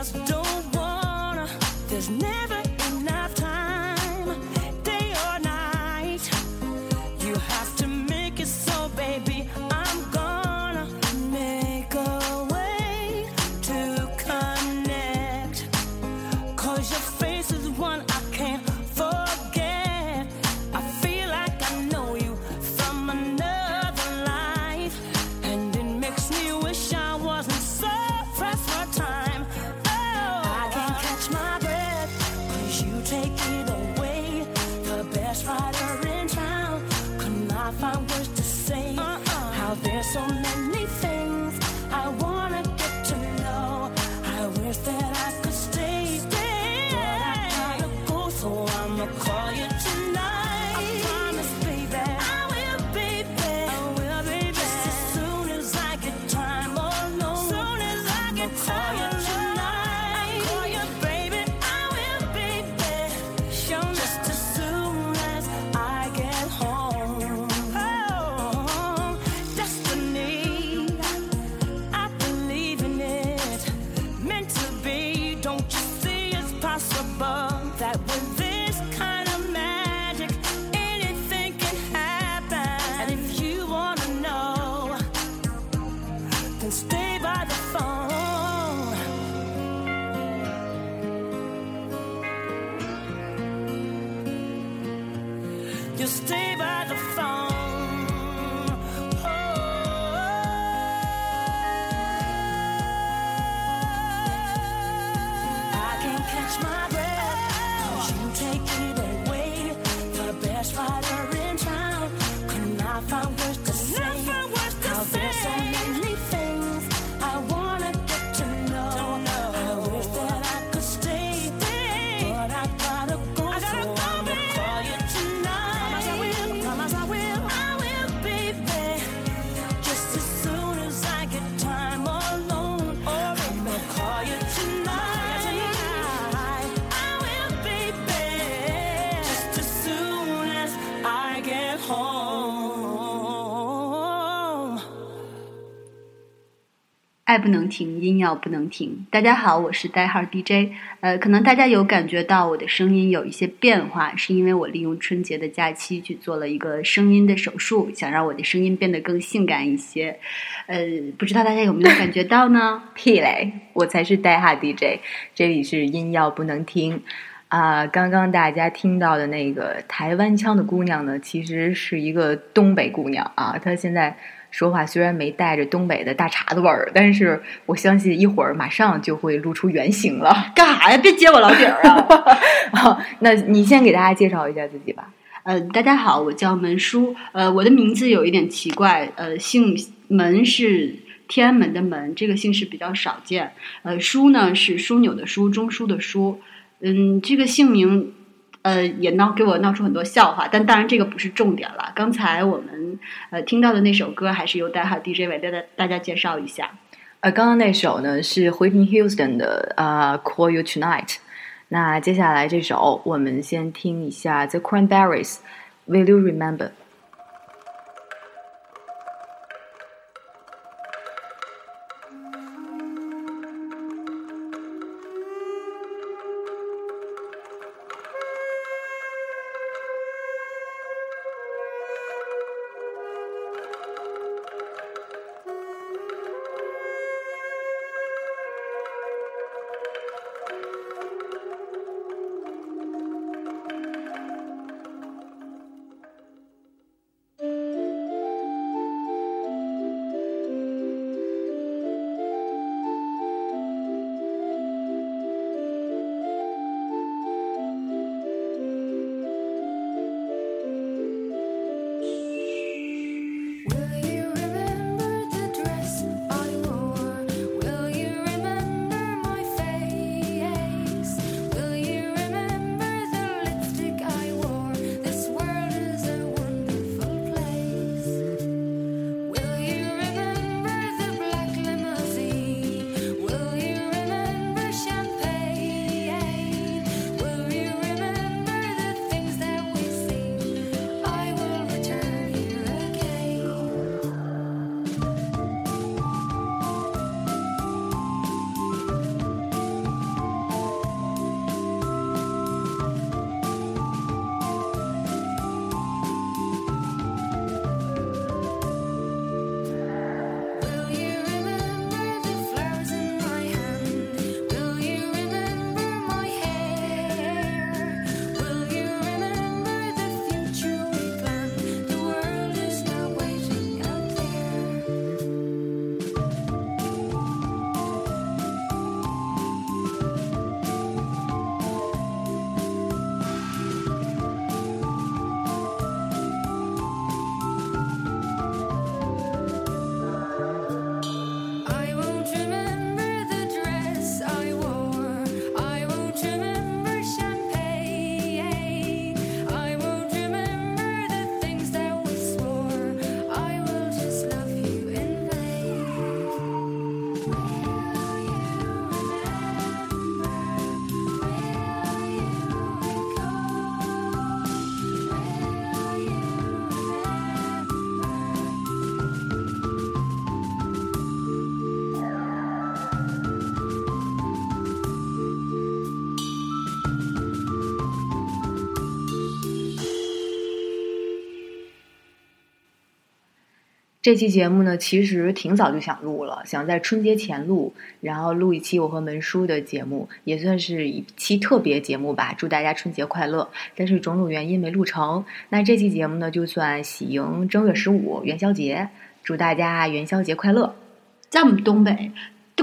just don't 爱不能停，音要不能停。大家好，我是代号 DJ。呃，可能大家有感觉到我的声音有一些变化，是因为我利用春节的假期去做了一个声音的手术，想让我的声音变得更性感一些。呃，不知道大家有没有感觉到呢？屁嘞，我才是代号 DJ，这里是音要不能停。啊、刚刚大家听到的那个台湾腔的姑娘呢，其实是一个东北姑娘啊。她现在说话虽然没带着东北的大碴子味儿，但是我相信一会儿马上就会露出原形了。干啥呀？别揭我老底儿啊！啊，那你先给大家介绍一下自己吧。呃，大家好，我叫门叔。呃，我的名字有一点奇怪，呃，姓门是天安门的门，这个姓氏比较少见。呃，枢呢是枢纽的枢，中枢的枢。嗯，这个姓名，呃，也闹给我闹出很多笑话，但当然这个不是重点了。刚才我们呃听到的那首歌，还是由代哈 DJ 为大家大家介绍一下。呃，刚刚那首呢是 Whitney Houston 的呃《Call You Tonight》。那接下来这首，我们先听一下 The Cranberries，《Will You Remember》。这期节目呢，其实挺早就想录了，想在春节前录，然后录一期我和门叔的节目，也算是一期特别节目吧。祝大家春节快乐！但是种种原因没录成。那这期节目呢，就算喜迎正月十五元宵节，祝大家元宵节快乐！在我们东北，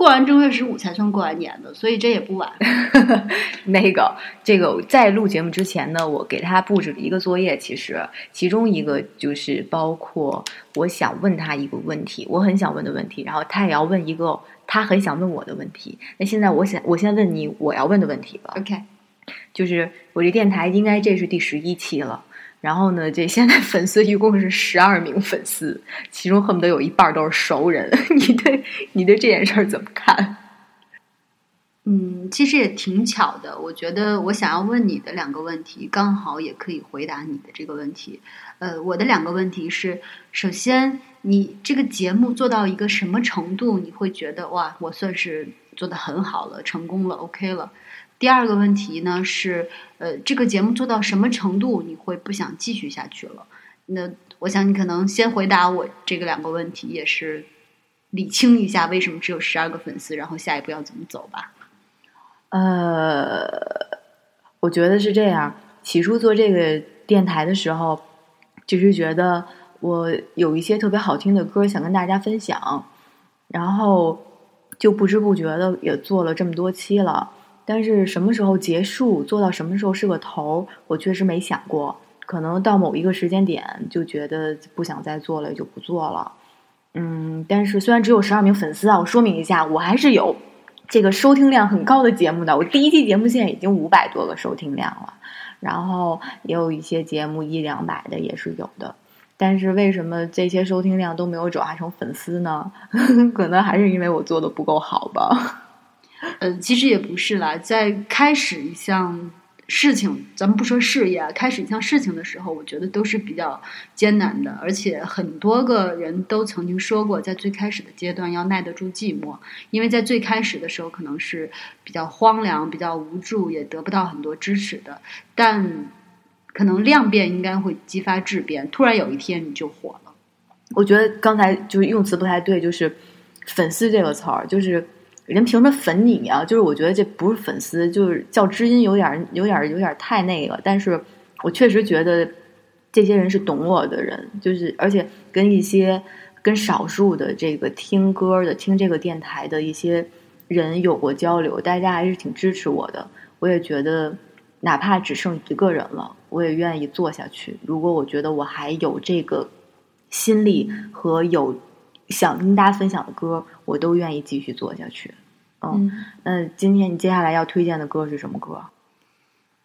过完正月十五才算过完年的，所以这也不晚。那个，这个在录节目之前呢，我给他布置了一个作业，其实其中一个就是包括我想问他一个问题，我很想问的问题，然后他也要问一个他很想问我的问题。那现在我想，我先问你我要问的问题吧。OK，就是我这电台应该这是第十一期了，然后呢，这现在粉丝一共是十二名粉丝，其中恨不得有一半都是熟人。你对你对这件事儿怎么看？嗯，其实也挺巧的。我觉得我想要问你的两个问题，刚好也可以回答你的这个问题。呃，我的两个问题是：首先，你这个节目做到一个什么程度，你会觉得哇，我算是做的很好了，成功了，OK 了？第二个问题呢是，呃，这个节目做到什么程度，你会不想继续下去了？那我想你可能先回答我这个两个问题，也是理清一下为什么只有十二个粉丝，然后下一步要怎么走吧。呃，我觉得是这样。起初做这个电台的时候，就是觉得我有一些特别好听的歌想跟大家分享，然后就不知不觉的也做了这么多期了。但是什么时候结束，做到什么时候是个头儿，我确实没想过。可能到某一个时间点，就觉得不想再做了，就不做了。嗯，但是虽然只有十二名粉丝啊，我说明一下，我还是有这个收听量很高的节目的。我第一期节目现在已经五百多个收听量了，然后也有一些节目一两百的也是有的。但是为什么这些收听量都没有转化成粉丝呢？可能还是因为我做的不够好吧。呃，其实也不是啦，在开始一项事情，咱们不说事业，开始一项事情的时候，我觉得都是比较艰难的，而且很多个人都曾经说过，在最开始的阶段要耐得住寂寞，因为在最开始的时候可能是比较荒凉、比较无助，也得不到很多支持的，但可能量变应该会激发质变，突然有一天你就火了。我觉得刚才就是用词不太对，就是“粉丝”这个词儿，就是人凭什么粉你啊、就是我觉得这不是粉丝，就是叫知音有点儿有点有点太那个。但是我确实觉得这些人是懂我的人，就是而且跟一些跟少数的这个听歌的、听这个电台的一些人有过交流，大家还是挺支持我的。我也觉得，哪怕只剩一个人了，我也愿意做下去。如果我觉得我还有这个心力和有想跟大家分享的歌，我都愿意继续做下去。嗯，那今天你接下来要推荐的歌是什么歌？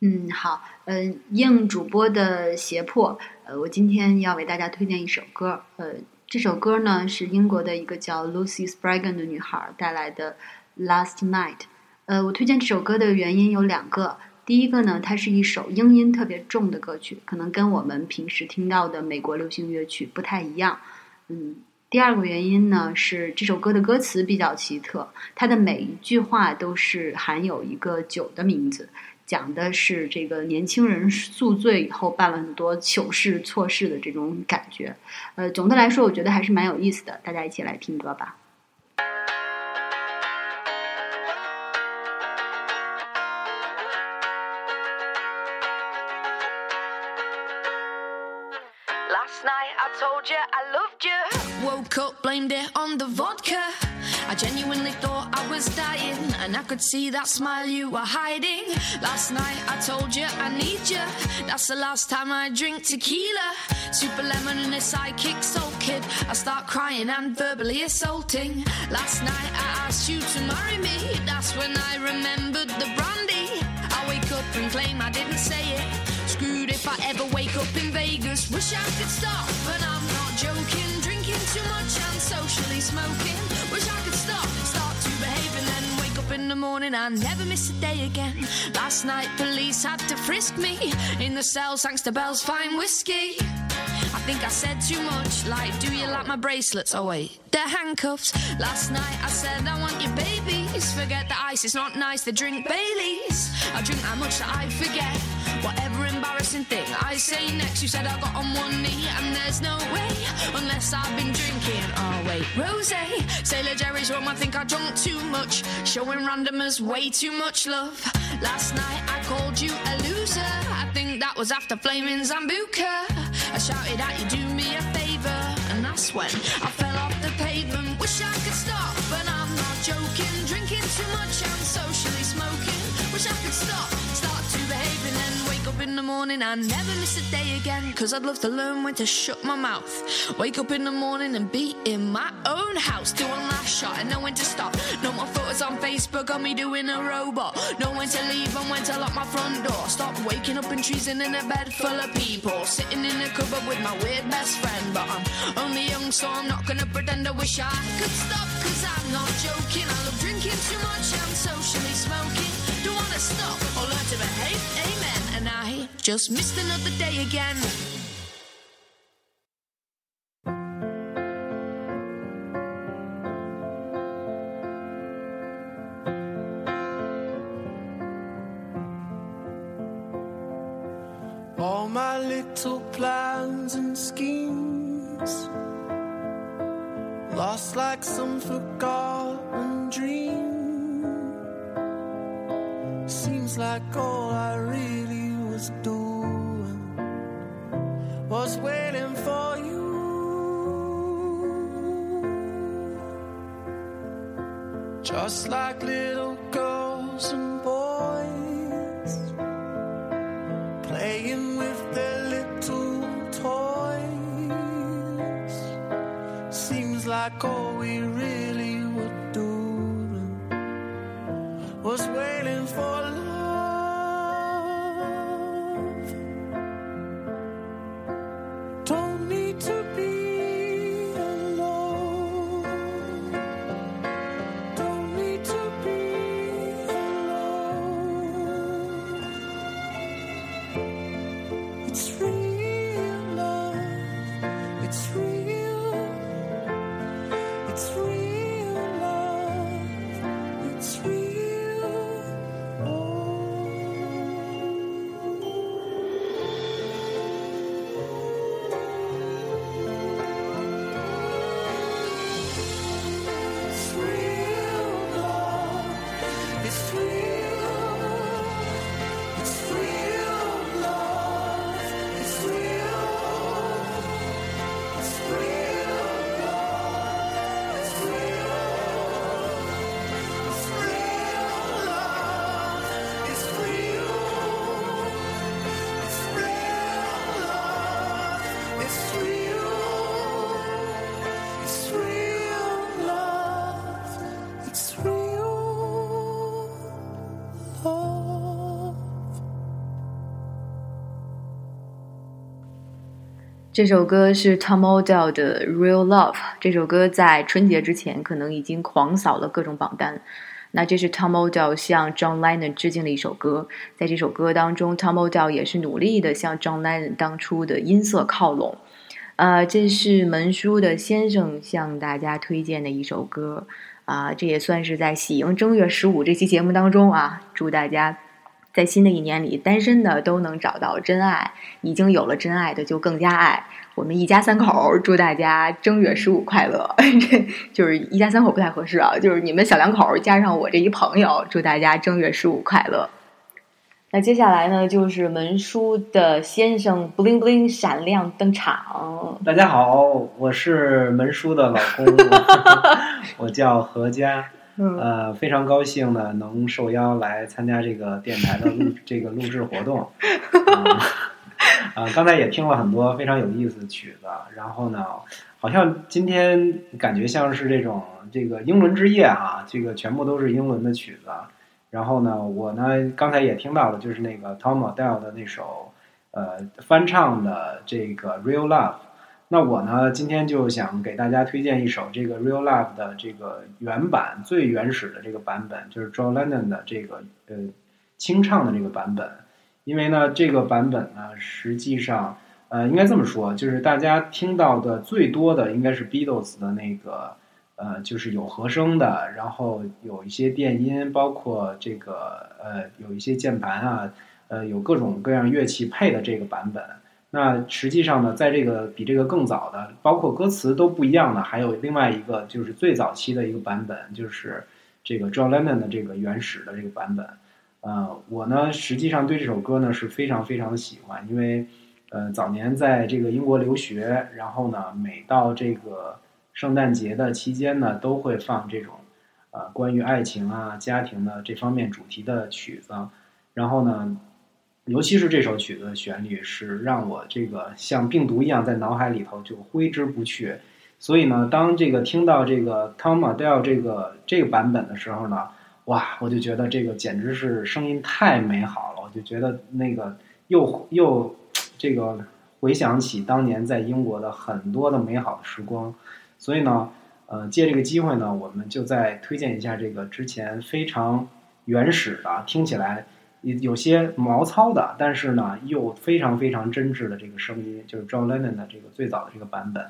嗯，好，嗯、应主播的胁迫，呃，我今天要为大家推荐一首歌，呃，这首歌呢是英国的一个叫 Lucy Spraggan 的女孩带来的《Last Night》。呃，我推荐这首歌的原因有两个，第一个呢，它是一首英音特别重的歌曲，可能跟我们平时听到的美国流行乐曲不太一样。嗯，第二个原因呢是这首歌的歌词比较奇特，它的每一句话都是含有一个酒的名字。讲的是这个年轻人宿醉以后办了很多糗事错事的这种感觉。呃，总的来说，我觉得还是蛮有意思的。大家一起来听歌吧。Was dying, and I could see that smile you were hiding. Last night I told you I need you. That's the last time I drink tequila. Super lemon and a sidekick soul kid. I start crying and verbally assaulting. Last night I asked you to marry me. That's when I remembered the brandy. I wake up and claim I didn't say it. Screwed if I ever wake up in Vegas. Wish I could stop, but I'm not joking. Drinking too much and socially smoking. Morning and never miss a day again. Last night, police had to frisk me in the cell thanks to Bell's fine whiskey. I think I said too much, like, do you like my bracelets? Oh, wait, they're handcuffs. Last night I said, I want your babies. Forget the ice, it's not nice to drink Baileys. I drink that much that I forget. Whatever embarrassing thing. I say next, you said I got on one knee, and there's no way unless I've been drinking. Oh wait, rose, Sailor Jerry's rum. I think I drunk too much, showing randomers way too much love. Last night I called you a loser. I think that was after flaming Zambuca. I shouted at you, do me a favor, and that's when I fell off the pavement. Wish I could stop, but I'm not joking. Drinking too much, I'm socially smoking. Wish I could stop, morning and never miss a day again. Cause I'd love to learn when to shut my mouth. Wake up in the morning and be in my own house. Do one last shot and know when to stop. No more photos on Facebook of me doing a robot. Know when to leave and when to lock my front door. Stop waking up and treason in a bed full of people. Sitting in a cupboard with my weird best friend. But I'm only young, so I'm not gonna pretend I wish I could stop. Cause I'm not joking. I love drinking too much. I'm socially smoking. Don't wanna stop Just missed another day again. All my little plans and schemes lost like some forgotten dream. Seems like all I really was doing was waiting for you. Just like little girls 这首歌是 Tom Odell 的《Real Love》。这首歌在春节之前可能已经狂扫了各种榜单。那这是 Tom Odell 向 John Lennon 致敬的一首歌。在这首歌当中，Tom Odell 也是努力的向 John Lennon 当初的音色靠拢。呃，这是门叔的先生向大家推荐的一首歌啊、这也算是在喜迎正月十五这期节目当中啊，祝大家在新的一年里，单身的都能找到真爱，已经有了真爱的就更加爱。我们一家三口祝大家正月十五快乐，就是一家三口不太合适啊，就是你们小两口加上我这一朋友，祝大家正月十五快乐。那接下来呢，就是门叔的先生 bling bling 闪亮登场。大家好，我是门叔的老公，我叫何佳。嗯呃，非常高兴呢，能受邀来参加这个电台的录 这个录制活动。啊、呃，刚才也听了很多非常有意思的曲子，然后呢，好像今天感觉像是这种这个英伦之夜啊、这个全部都是英伦的曲子。然后呢，我呢刚才也听到了，就是那个 Tom Odell 的那首呃翻唱的这个《Real Love》。那我呢，今天就想给大家推荐一首这个《Real Love》的这个原版最原始的这个版本，就是 John Lennon 的这个呃清唱的这个版本。因为呢，这个版本呢，实际上呃应该这么说，就是大家听到的最多的应该是 Beatles 的那个呃，就是有和声的，然后有一些电音，包括这个呃有一些键盘啊，呃有各种各样乐器配的这个版本。那实际上呢，在这个比这个更早的，包括歌词都不一样的，还有另外一个就是最早期的一个版本，就是这个 John Lennon 的这个原始的这个版本。呃，我呢实际上对这首歌呢是非常非常的喜欢，因为呃早年在这个英国留学，然后呢每到这个圣诞节的期间呢，都会放这种呃关于爱情啊、家庭的这方面主题的曲子，然后呢。尤其是这首曲子的旋律，是让我这个像病毒一样在脑海里头就挥之不去。所以呢，当这个听到这个 Tom Adele 这个这个版本的时候呢，哇，我就觉得这个简直是声音太美好了。我就觉得那个又又这个回想起当年在英国的很多的美好的时光。所以呢，呃，借这个机会呢，我们就再推荐一下这个之前非常原始的，听起来。有有些毛糙的，但是呢又非常非常真挚的这个声音，就是 John Lennon 的这个最早的这个版本。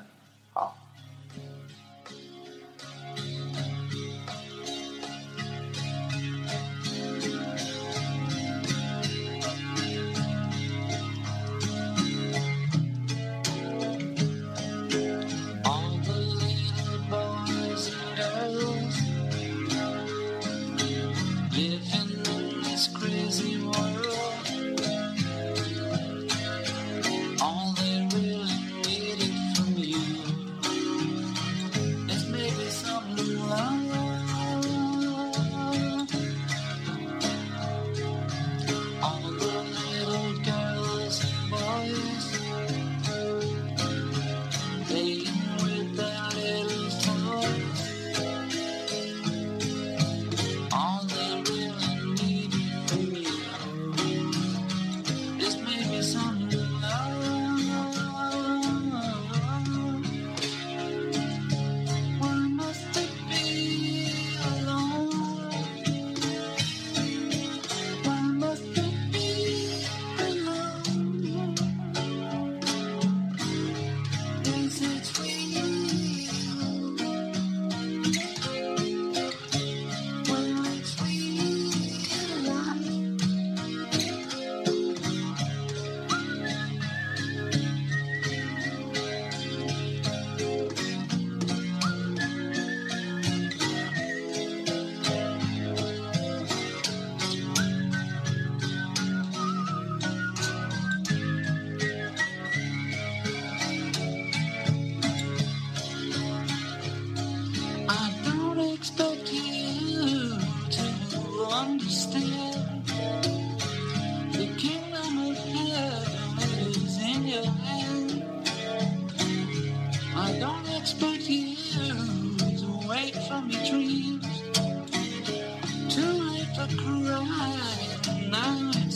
I don't expect you to wait for me. dreams. Too late for crying now.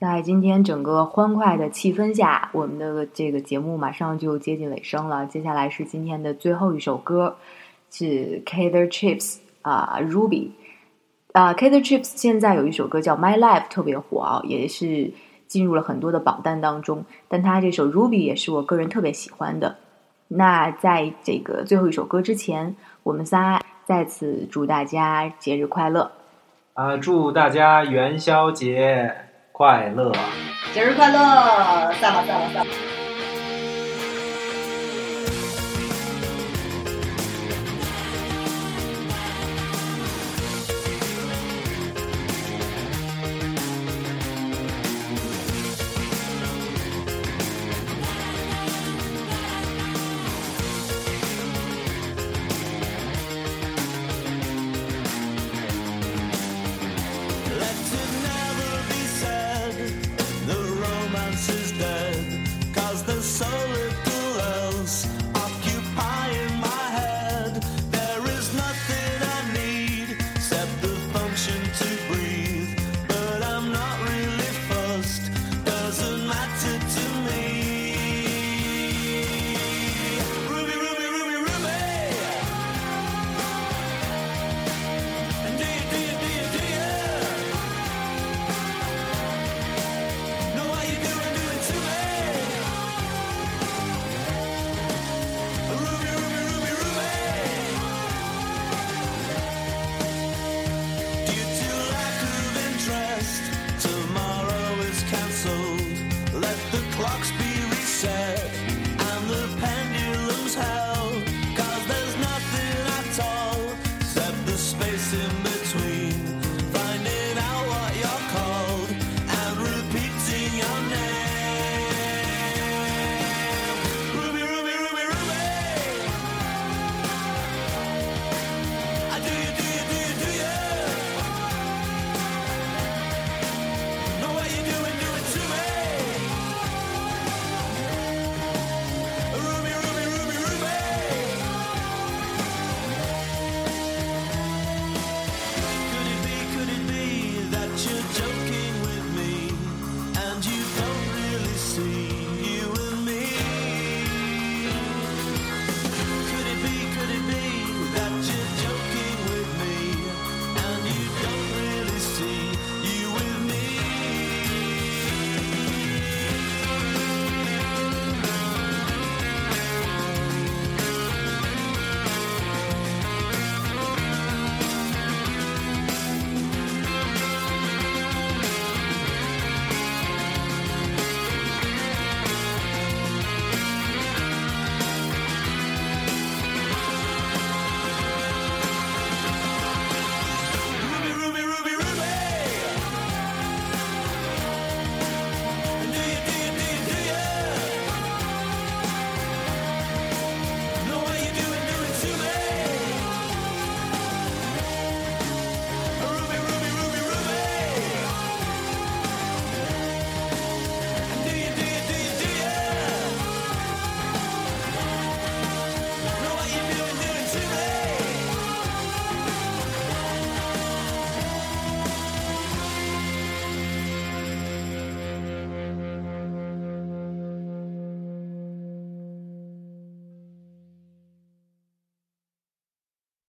在今天整个欢快的气氛下，我们的这个节目马上就接近尾声了。接下来是今天的最后一首歌，是 k the Chips 啊、Ruby 啊、k the Chips 现在有一首歌叫《My Life》特别火啊，也是进入了很多的榜单当中。但他这首 Ruby 也是我个人特别喜欢的。那在这个最后一首歌之前，我们仨再次祝大家节日快乐。啊，祝大家元宵节快乐！节日快乐，算了算了算了！